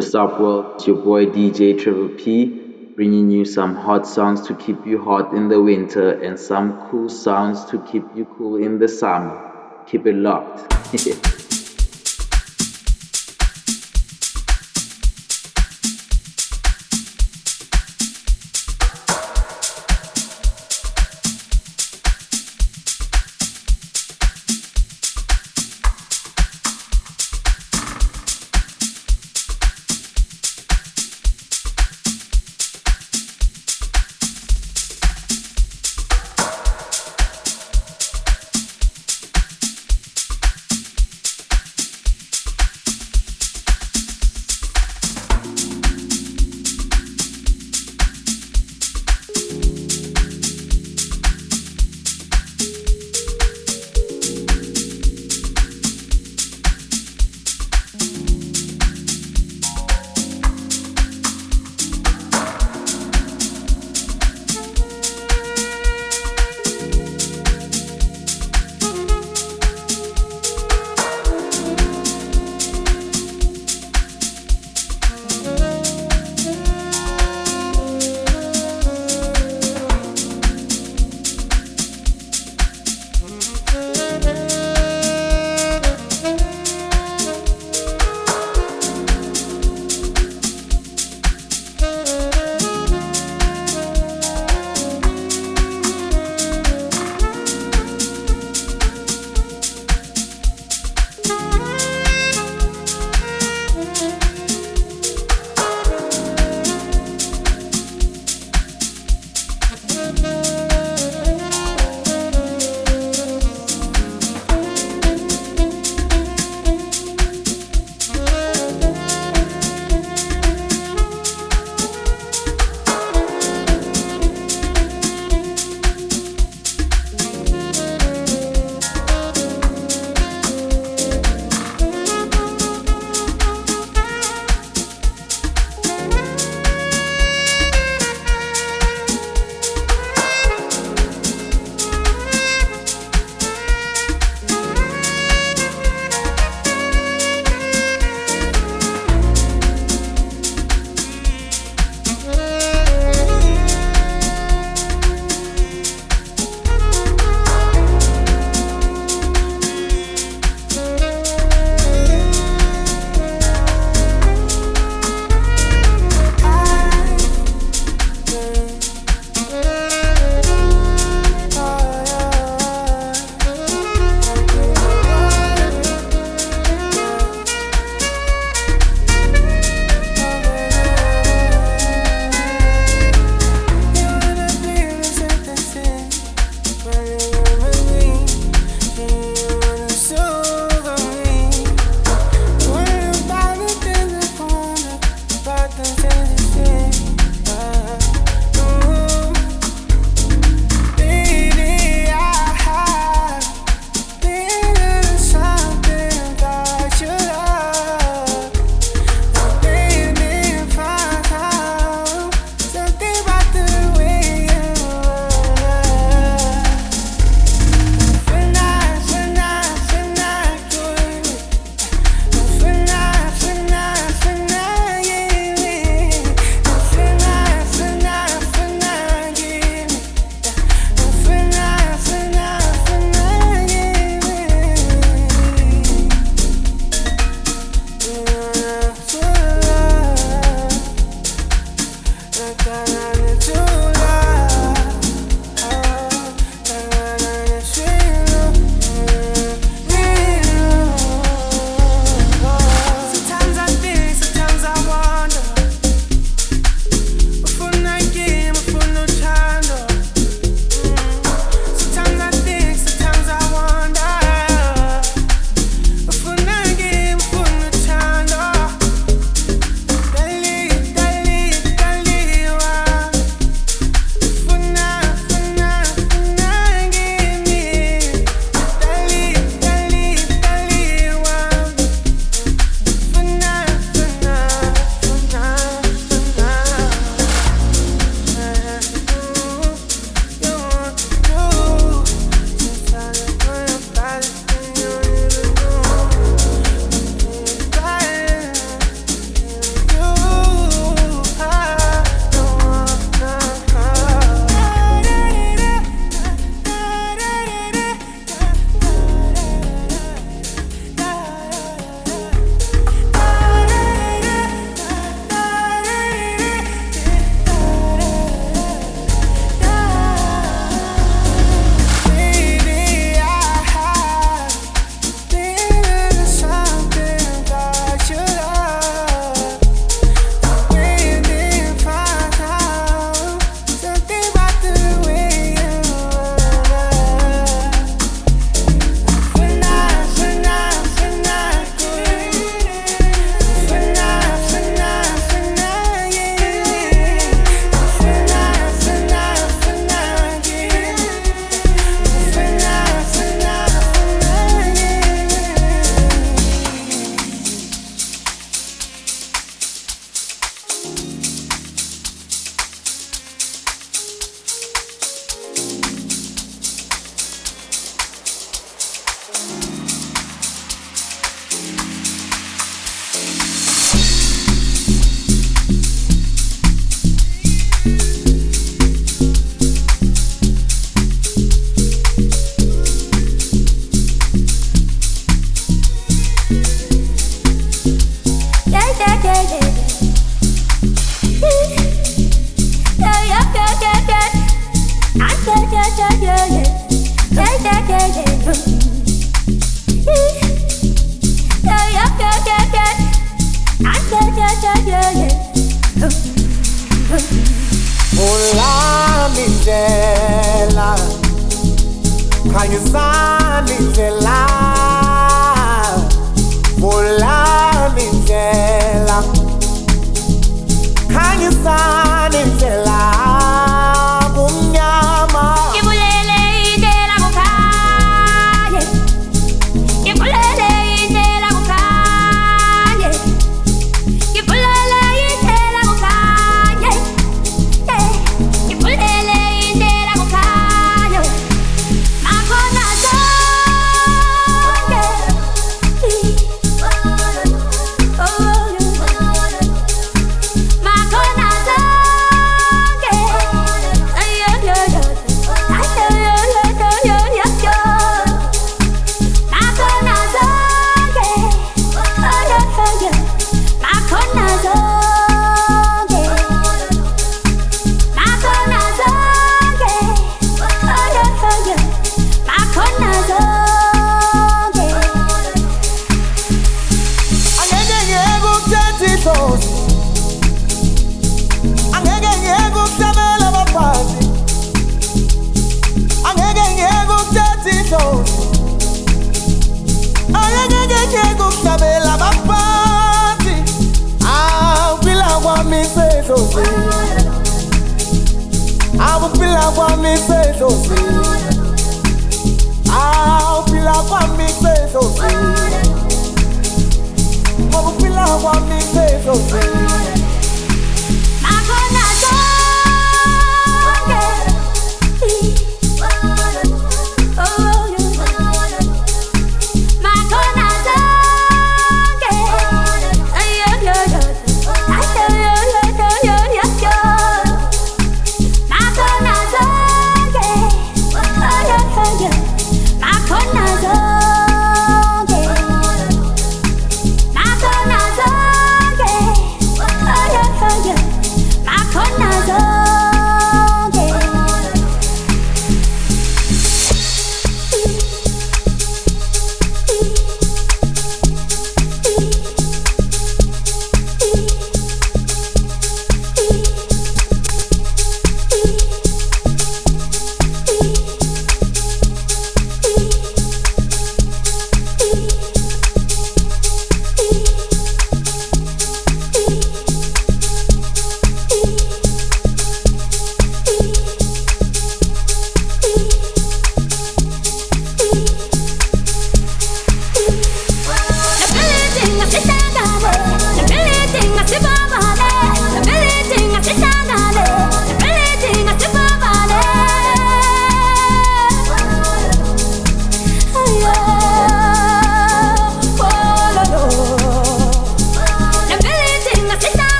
What's up, world? It's your boy DJ Triple P, bringing you some hot songs to keep you hot in the winter and some cool sounds to keep you cool in the summer. Keep it locked.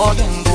organ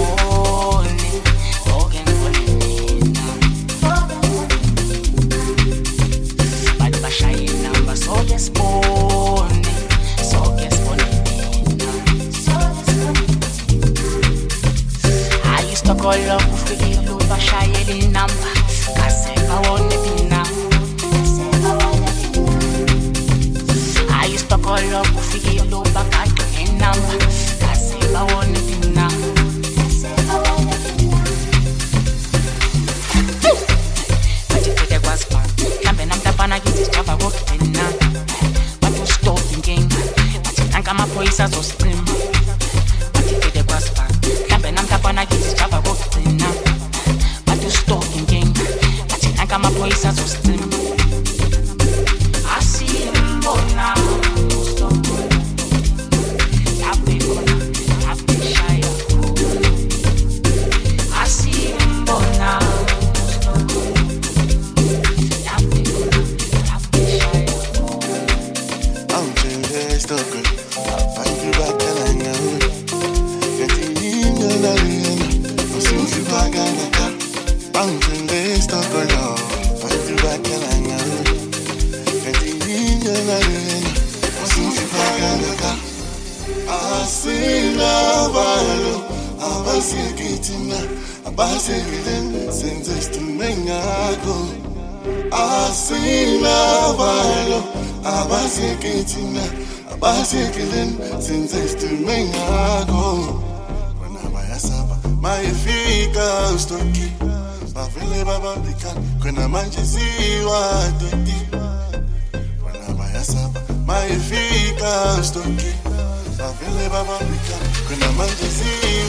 eficaz do que a vela babaca, quando a manta se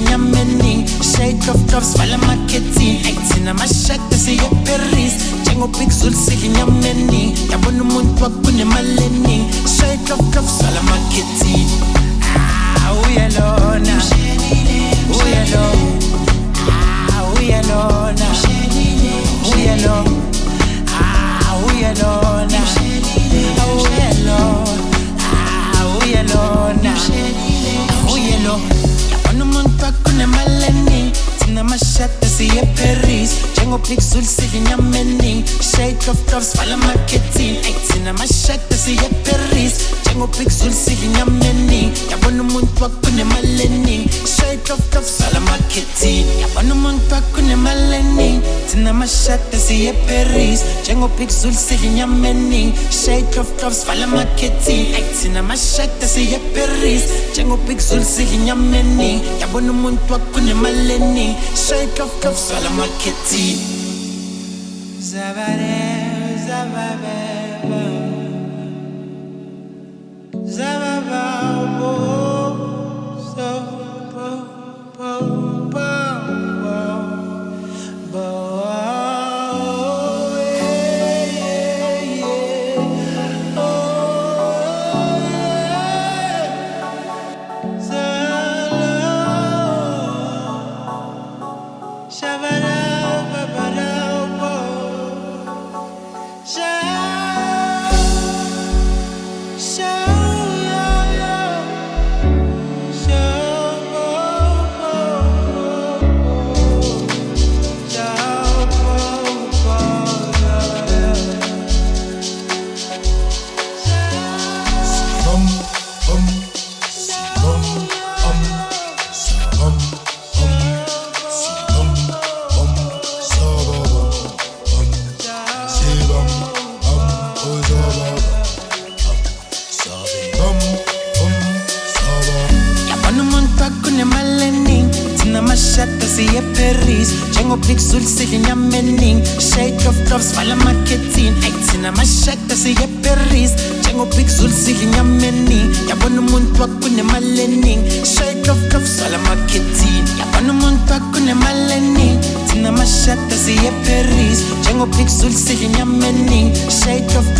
nyameni shake off drops vala maketi aitina mashatesi yoperis njengopixul sili nyameni yabona umuntu wakunemaleni shake off drops vala We uyalona uyalona we uyalona uyalona kuna malenni tena mashata siye Paris. Njengoblik solisivin yameni Shade of doves fala marketing Ayithina mashada siye Paris. Njengoblik solisivin yameni Yabona umuntu wakunemaleni Shade of doves fala marketing Yabona umuntu wakunemaleni Thina mashada siye Paris. Njengoblik solisivin yameni Shade of doves fala marketing Ayithina mashada siye Paris. Njengoblik solisivin yameni Yabona umuntu wakunemaleni Shade of doves fala marketing Zababa, Zababa, Zababa,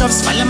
взглядов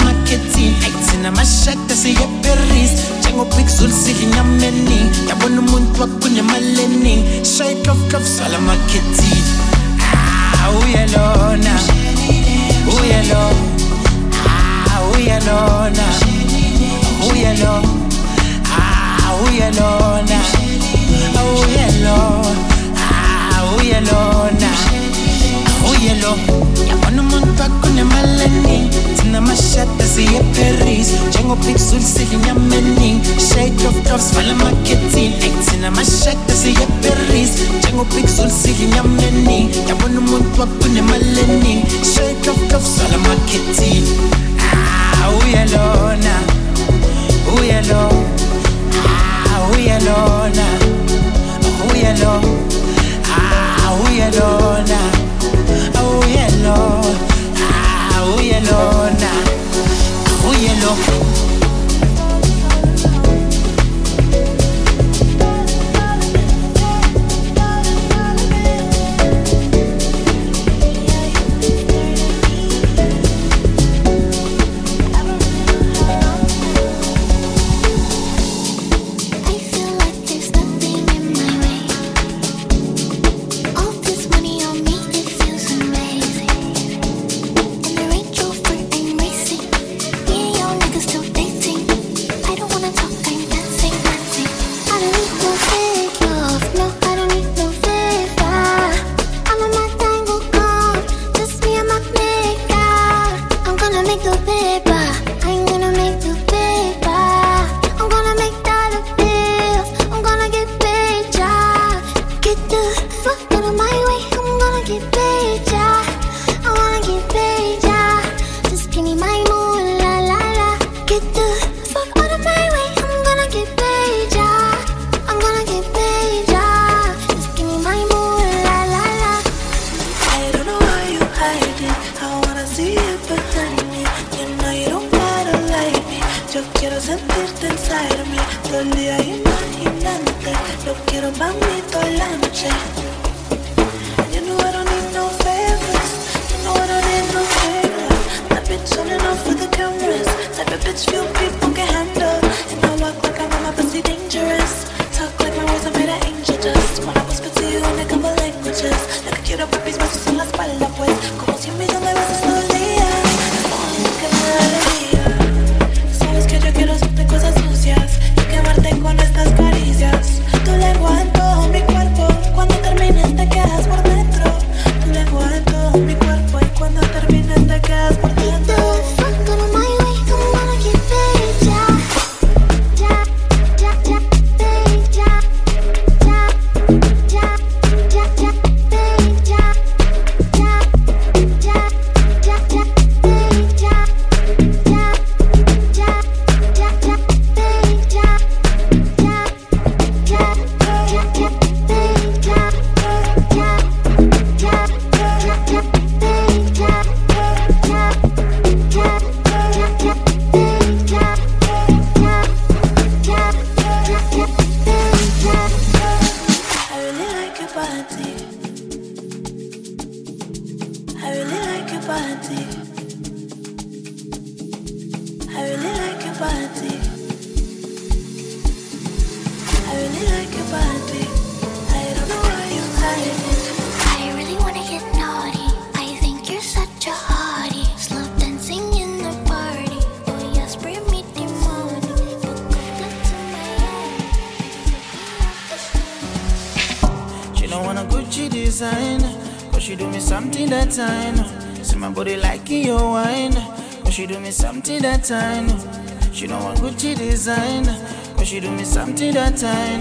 time.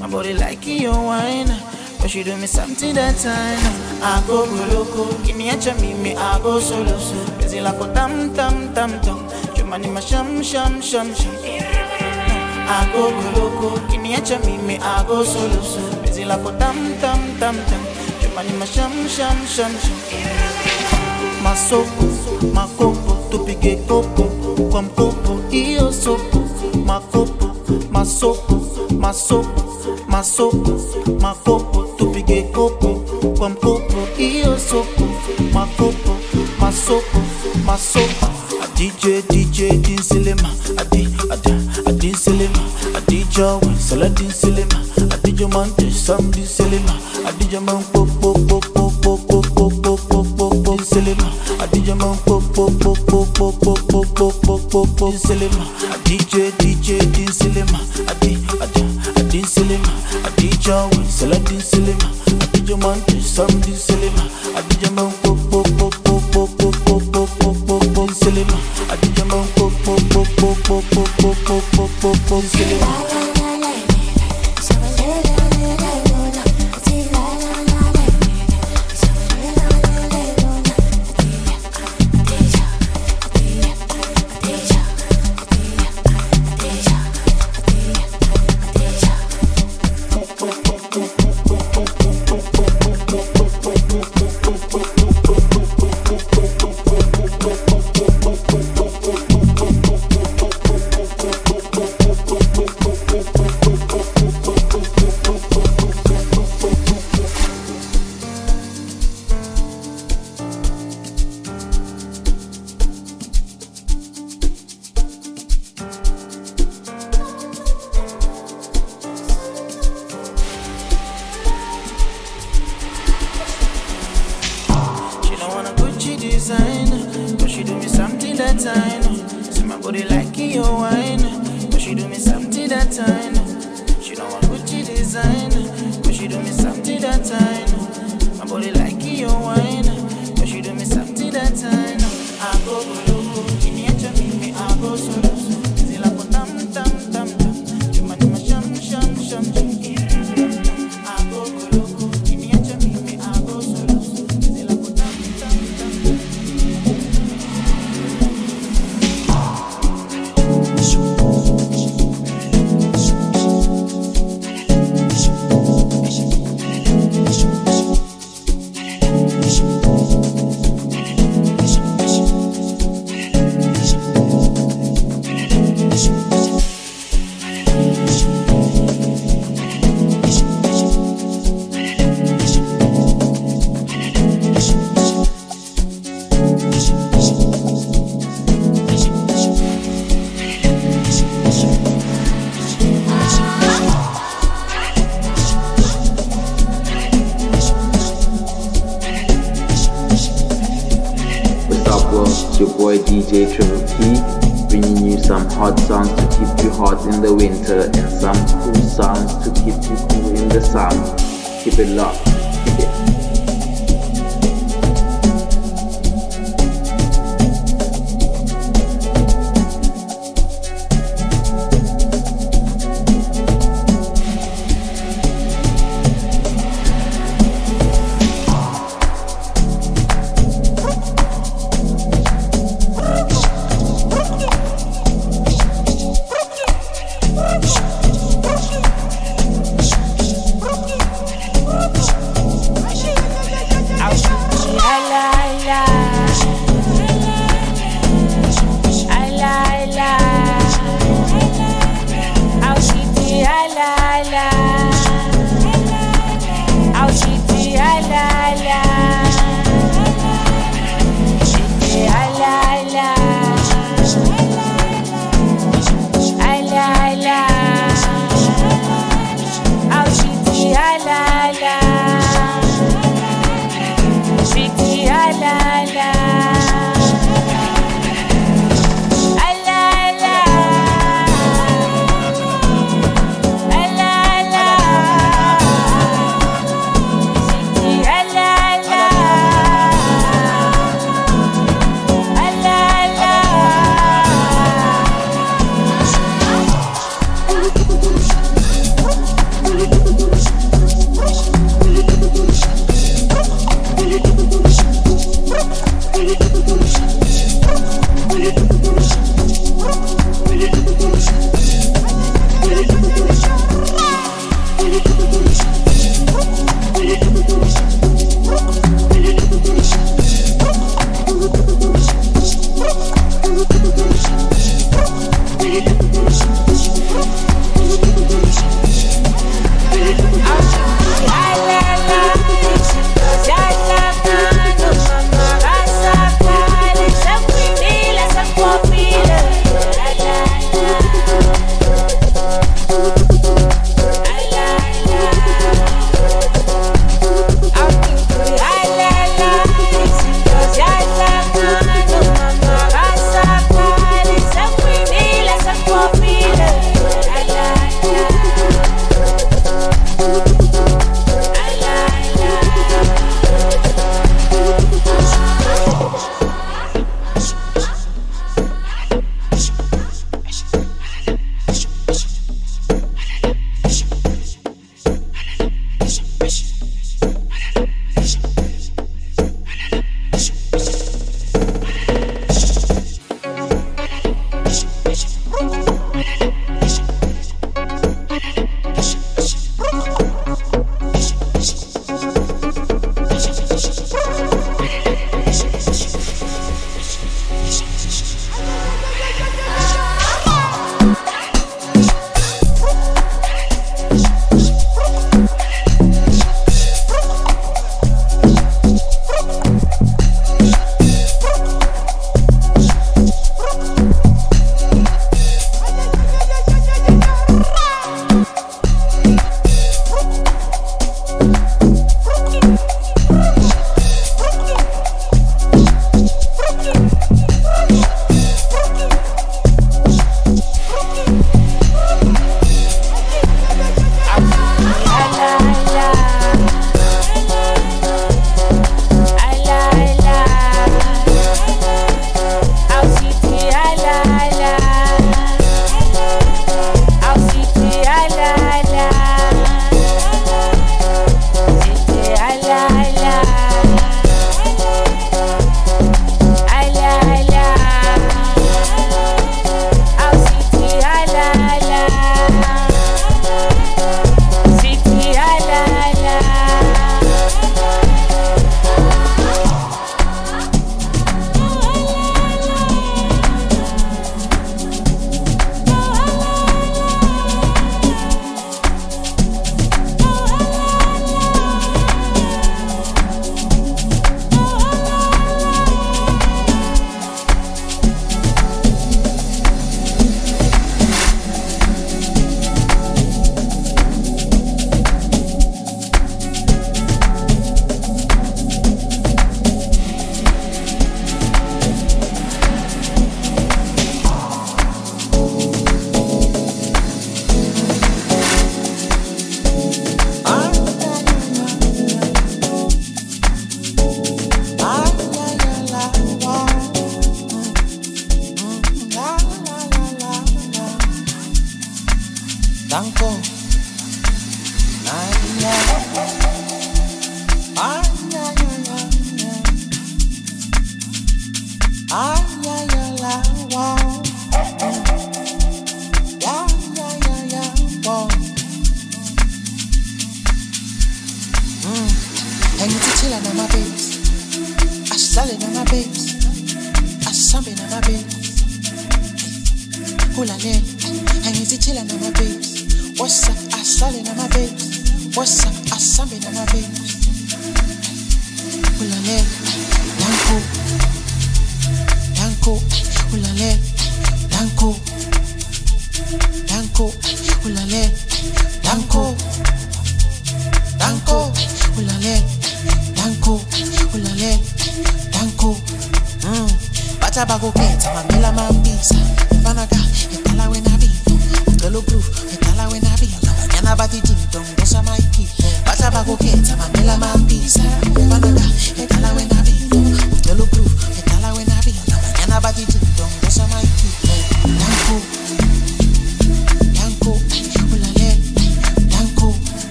My body like your wine. But you do me something that time. I go loco, give me a chami, me I go solo. Busy like a tam tam tam tam. Chumani ma sham sham sham sham. I go loco, give me a chami, me I go solo. Busy like a tam tam tam tam. Chumani ma sham sham sham sham. Ma soco, ma coco, tu pique coco, com coco, io soco, ma coco, ma soco. Maso, maso, macopo, tupigué copo, quampopo e eu sopo, macopo, maso, maso, A DJ, DJ, din silema, a di, a di, a din silema, a DJ, sala din silema, a DJ man, sam din silema, a DJ man, po, po, po, po, po, po, po, po, po, po, po, din silema, a DJ man, po, po, po, po, po, po, po, po, po, po, po, din silema, a DJ, DJ. Joey, Saladin Silima, Adija Monte, Sam Di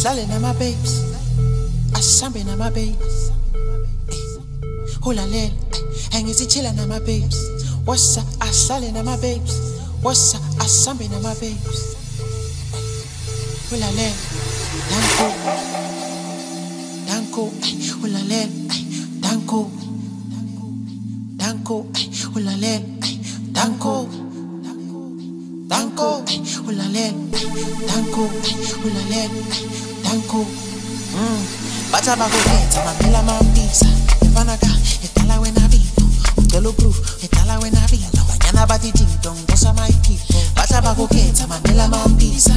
Sally and my babes. Asambi and my babes. Hula lel. Hang is chillin' and my babes. What's up? Asali and my babes. What's up? Asambi and my babes. Hula lel. Danko. Danko. Hula lel. Danko. Danko. Hula lel. Danko. Danko. Hula lel. Danko. Hula lel. Tanko mm. Bacha bago dance Mamila mambisa. Evanaga Etala wenavito Utelo proof Etala wenavito Mañana batidito Ngosa my people Bacha bago dance Mamila mambisa.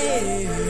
Day.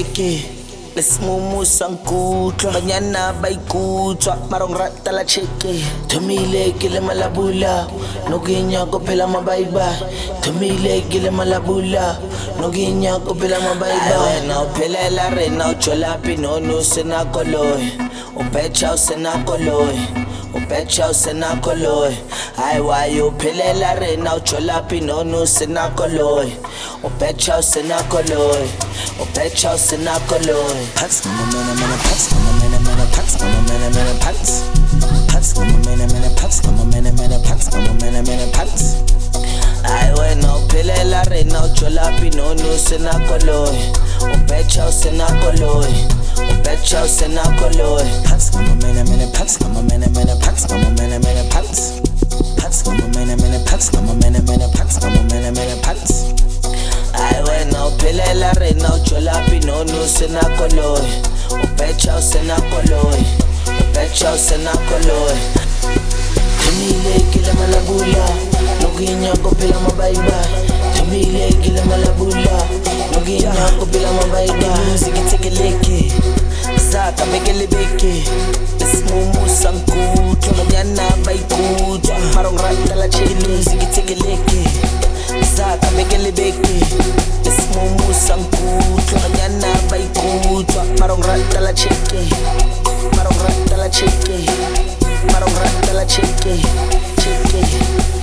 Beke le beke lesemumu sa nkutlwa banyana ba marong rata la cheke thomile ke le malabula no ke nya ko phela mabaibai thomile ke le malabula no ke nya ko phela mabaibai wena o phelela rena o tswela pinono o sena koloi o betcha o sena koloi o betcha o sena koloi ai why o phelela rena o tswela pinono o sena koloi o betcha o sena koloi o betcha o sena koloi pats mama mena mena pats mama mena mena pats mama mena mena pats pats mama mena mena pats mama mena mena pats mama mena mena pats ai wena o phelela rena pinono o sena koloi o betcha o sena koloi o betcha o sena koloi pats mama mena mena palace. I'm a man, I'm in a palace. I'm a man, I'm in a palace. I'm a man, I'm in a palace. I went no pilela rena ucholapi no no sena koloi. Upecha usena koloi. Upecha usena koloi. Thimile kila malabula, noginya kopila mabaiba. Thimile kila malabula, noginya kopila mabaiba. Music itekeleke, saka mekelebeke. Isimumu sanku, tlomanyana baikuu. marongratala chekinezi ngitsekeleke zakambekelebeke simomusankutlwa nyana baikutlwa marongratala cheke. Marongratala cheke. Marongratala cheke. Cheke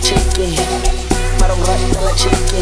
cheke. Marongratala cheke.